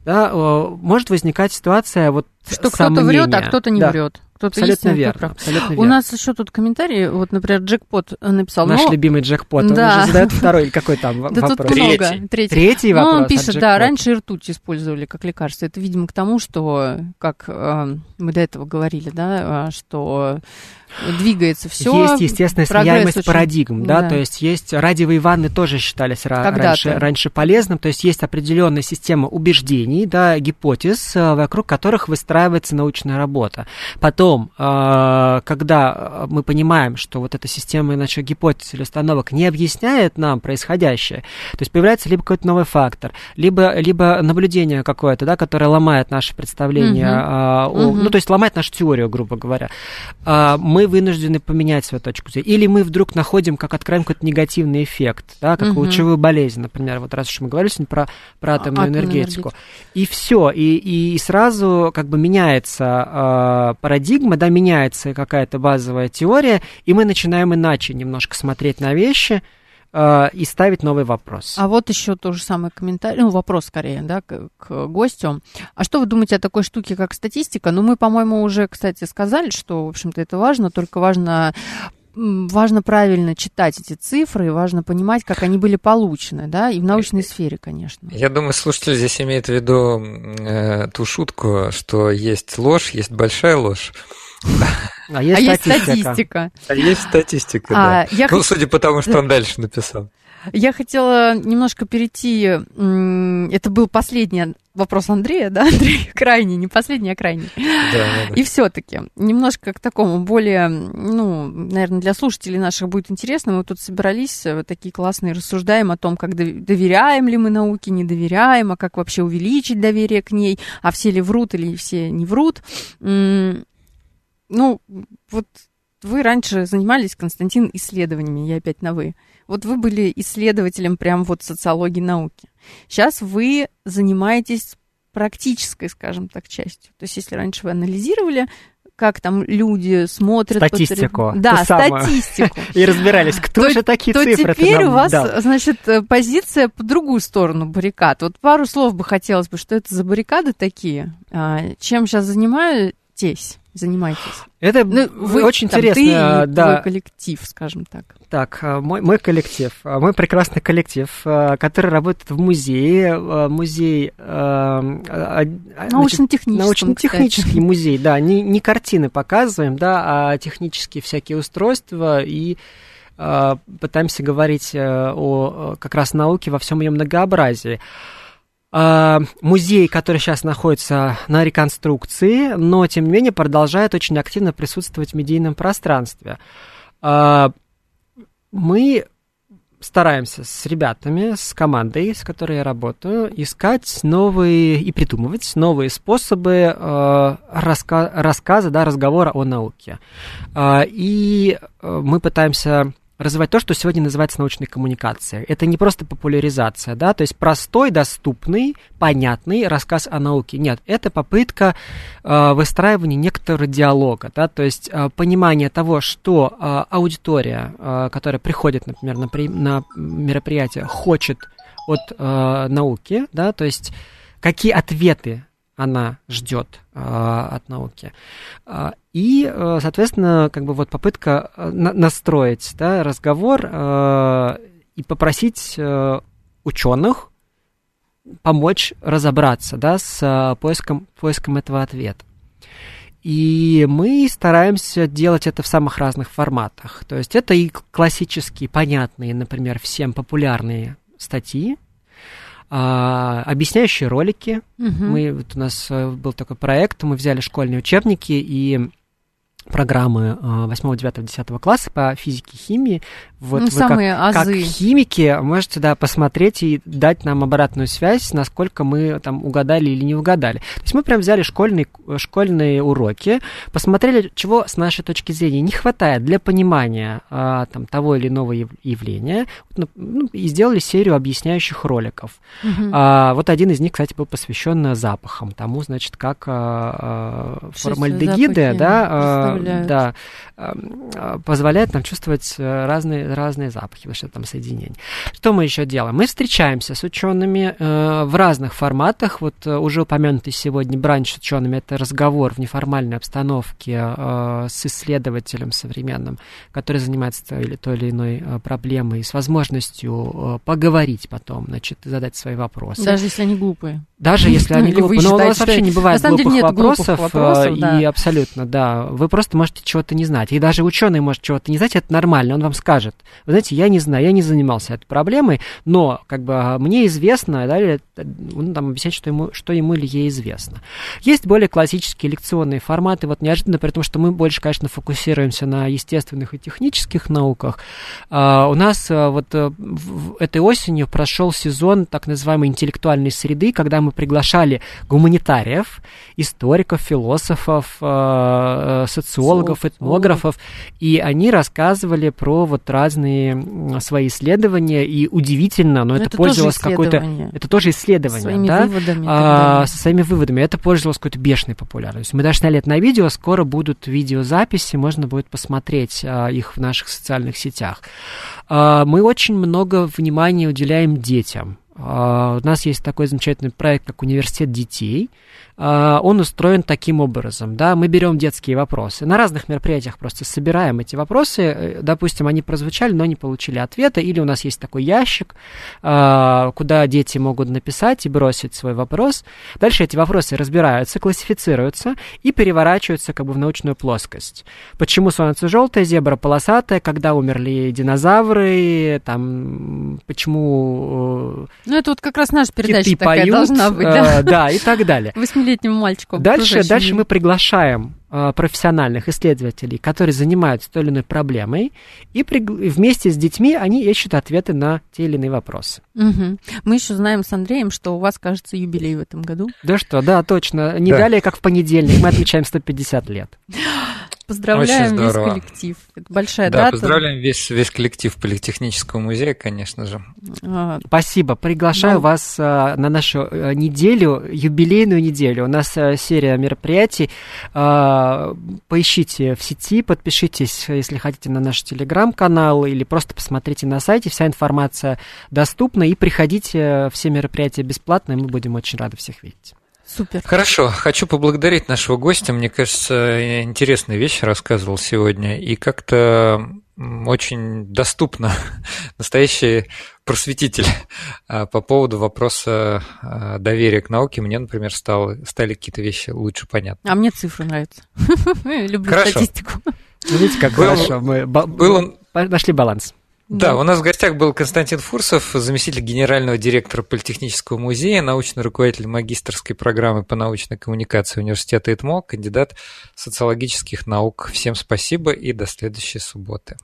да, может возникать ситуация вот что кто-то врет, а кто-то не да. врет. Кто-то абсолютно верно, абсолютно верно. У нас еще тут комментарий, вот, например, Джекпот написал. Наш но... любимый Джекпот, он да. уже задает второй, какой там да вопрос? Тут много. Третий. Третий, Третий вопрос. Ну, он пишет, да, раньше ртуть использовали как лекарство. Это, видимо, к тому, что, как э, мы до этого говорили, да, что двигается все. Есть естественная сменяемость очень... парадигм, да, да, то есть есть радиовые ванны тоже считались раньше, раньше полезным, то есть есть определенная система убеждений, да, гипотез, э, вокруг которых выстраивается научная работа. Потом, э, когда мы понимаем, что вот эта система иначе гипотез или установок не объясняет нам происходящее, то есть появляется либо какой-то новый фактор, либо, либо наблюдение какое-то, да, которое ломает наше представление, угу. о, угу. ну, то есть ломает нашу теорию, грубо говоря, мы мы вынуждены поменять свою точку зрения. Или мы вдруг находим, как откроем какой-то негативный эффект, да, как угу. лучевую болезнь, например, вот раз уж мы говорили сегодня про, про атомную, атомную энергетику. энергетику. И все, и, и, сразу как бы меняется э, парадигма, да, меняется какая-то базовая теория, и мы начинаем иначе немножко смотреть на вещи, Э, и ставить новый вопрос. А вот еще тот же самый комментарий, ну, вопрос скорее, да, к, к гостю. А что вы думаете о такой штуке, как статистика? Ну, мы, по-моему, уже, кстати, сказали, что, в общем-то, это важно, только важно важно правильно читать эти цифры, и важно понимать, как они были получены, да, и в научной сфере, конечно. Я думаю, слушатель здесь имеет в виду э, ту шутку, что есть ложь, есть большая ложь. А есть, а статистика. есть статистика. А есть статистика, а, да. Я ну, х... судя по тому, что он дальше написал. Я хотела немножко перейти. Это был последний вопрос Андрея, да, Андрей? Крайний, не последний, а крайний. Да, да, И все-таки немножко к такому более, ну, наверное, для слушателей наших будет интересно. Мы тут собирались вот такие классные, рассуждаем о том, как доверяем ли мы науке, не доверяем, а как вообще увеличить доверие к ней, а все ли врут или все не врут. Ну, вот вы раньше занимались, Константин, исследованиями, я опять на «вы». Вот вы были исследователем прям вот социологии науки. Сейчас вы занимаетесь практической, скажем так, частью. То есть если раньше вы анализировали, как там люди смотрят... Статистику. Потреб... Да, статистику. И разбирались, кто же такие цифры То теперь у вас, значит, позиция по другую сторону баррикад. Вот пару слов бы хотелось бы, что это за баррикады такие, а, чем сейчас занимаетесь? Занимаетесь? Это ну, вы, очень там, интересно. Ты да. коллектив, скажем так. Так, а, мой, мой коллектив, а, мой прекрасный коллектив, а, который работает в музее, музей... Научно-технический. Научно-технический музей, да, не, не картины показываем, да, а технические всякие устройства и пытаемся говорить о как раз науке во всем ее многообразии. А, музей, который сейчас находится на реконструкции, но, тем не менее, продолжает очень активно присутствовать в медийном пространстве. А, мы стараемся с ребятами, с командой, с которой я работаю, искать новые и придумывать новые способы э, раска рассказа, да, разговора о науке. Э, и мы пытаемся развивать то, что сегодня называется научной коммуникацией. Это не просто популяризация, да, то есть простой, доступный, понятный рассказ о науке. Нет, это попытка э, выстраивания некоторого диалога, да, то есть э, понимание того, что э, аудитория, э, которая приходит, например, на, при, на мероприятие, хочет от э, науки, да, то есть какие ответы она ждет э, от науки. А, и, э, соответственно, как бы вот попытка э, на настроить да, разговор э, и попросить ученых помочь разобраться да, с поиском, поиском этого ответа. И мы стараемся делать это в самых разных форматах. То есть это и классические, понятные, например, всем популярные статьи, а, объясняющие ролики. Угу. Мы, вот у нас э, был такой проект, мы взяли школьные учебники и программы 8, 9, 10 класса по физике и химии. Вот ну, вы самые как, азы. как химики можете да, посмотреть и дать нам обратную связь, насколько мы там угадали или не угадали. То есть мы прям взяли школьные, школьные уроки, посмотрели, чего с нашей точки зрения не хватает для понимания а, там, того или иного явления, ну, и сделали серию объясняющих роликов. Угу. А, вот один из них, кстати, был посвящен запахам, тому, значит, как а, а, формальдегиды, да, а, да, а, позволяют нам чувствовать э, разные, разные запахи, вообще там соединения. Что мы еще делаем? Мы встречаемся с учеными э, в разных форматах. Вот э, уже упомянутый сегодня бранч с учеными это разговор в неформальной обстановке с исследователем современным, который занимается той или, той или иной проблемой, с возможностью поговорить потом, значит, задать свои вопросы. Даже если они глупые. Даже если они глупые. Но у нас вообще не бывает глупых вопросов. И абсолютно, да. Вы просто можете чего-то не знать. И даже ученый может чего-то не знать, это нормально, он вам скажет. Вы знаете, я не знаю, я не занимался этой проблемой, но как бы а, мне известно, да, или, он там объясняет, что ему, что ему или ей известно. Есть более классические лекционные форматы, вот неожиданно, при том, что мы больше, конечно, фокусируемся на естественных и технических науках. Uh, у нас uh, вот uh, в, этой осенью прошел сезон так называемой интеллектуальной среды, когда мы приглашали гуманитариев, историков, философов, социологов, этнографов, и они рассказывали про вот разные свои исследования, и удивительно, но, но это, это пользовалось какой-то... Это тоже исследование, своими да? Выводами а, со своими выводами. Это пользовалось какой-то бешеной популярностью. Мы даже сняли это на видео, скоро будут видеозаписи, можно будет посмотреть а, их в наших социальных сетях. А, мы очень много внимания уделяем детям. А, у нас есть такой замечательный проект, как Университет детей, он устроен таким образом, да, мы берем детские вопросы, на разных мероприятиях просто собираем эти вопросы, э, допустим, они прозвучали, но не получили ответа, или у нас есть такой ящик, а, куда дети могут написать и бросить свой вопрос, дальше эти вопросы разбираются, классифицируются и переворачиваются как бы в научную плоскость. Почему солнце желтое, зебра полосатая, когда умерли динозавры, там, почему... Э, ну, это вот как раз наша передача такая поют, должна быть, да? Э, да, и так далее восьмилетнему мальчику. Дальше, дальше мы приглашаем э, профессиональных исследователей, которые занимаются той или иной проблемой, и при, вместе с детьми они ищут ответы на те или иные вопросы. Угу. Мы еще знаем с Андреем, что у вас, кажется, юбилей в этом году. Да что, да, точно. Не да. далее, как в понедельник, мы отмечаем 150 лет. Поздравляем весь коллектив. Это большая да, дата. поздравляем весь, весь коллектив Политехнического музея, конечно же. А, Спасибо. Приглашаю ну... вас а, на нашу а, неделю, юбилейную неделю. У нас а, серия мероприятий. А, поищите в сети, подпишитесь, если хотите, на наш телеграм-канал или просто посмотрите на сайте. Вся информация доступна. И приходите, все мероприятия бесплатные, мы будем очень рады всех видеть. Супер. Хорошо. Хочу поблагодарить нашего гостя. Мне кажется, интересные вещи рассказывал сегодня. И как-то очень доступно настоящий просветитель а, по поводу вопроса а, доверия к науке. Мне, например, стало, стали какие-то вещи лучше понятны. А мне цифры нравятся. Люблю статистику. Видите, как хорошо. Мы нашли баланс. Да, у нас в гостях был Константин Фурсов, заместитель генерального директора Политехнического музея, научный руководитель магистрской программы по научной коммуникации университета ИТМО, кандидат социологических наук. Всем спасибо и до следующей субботы.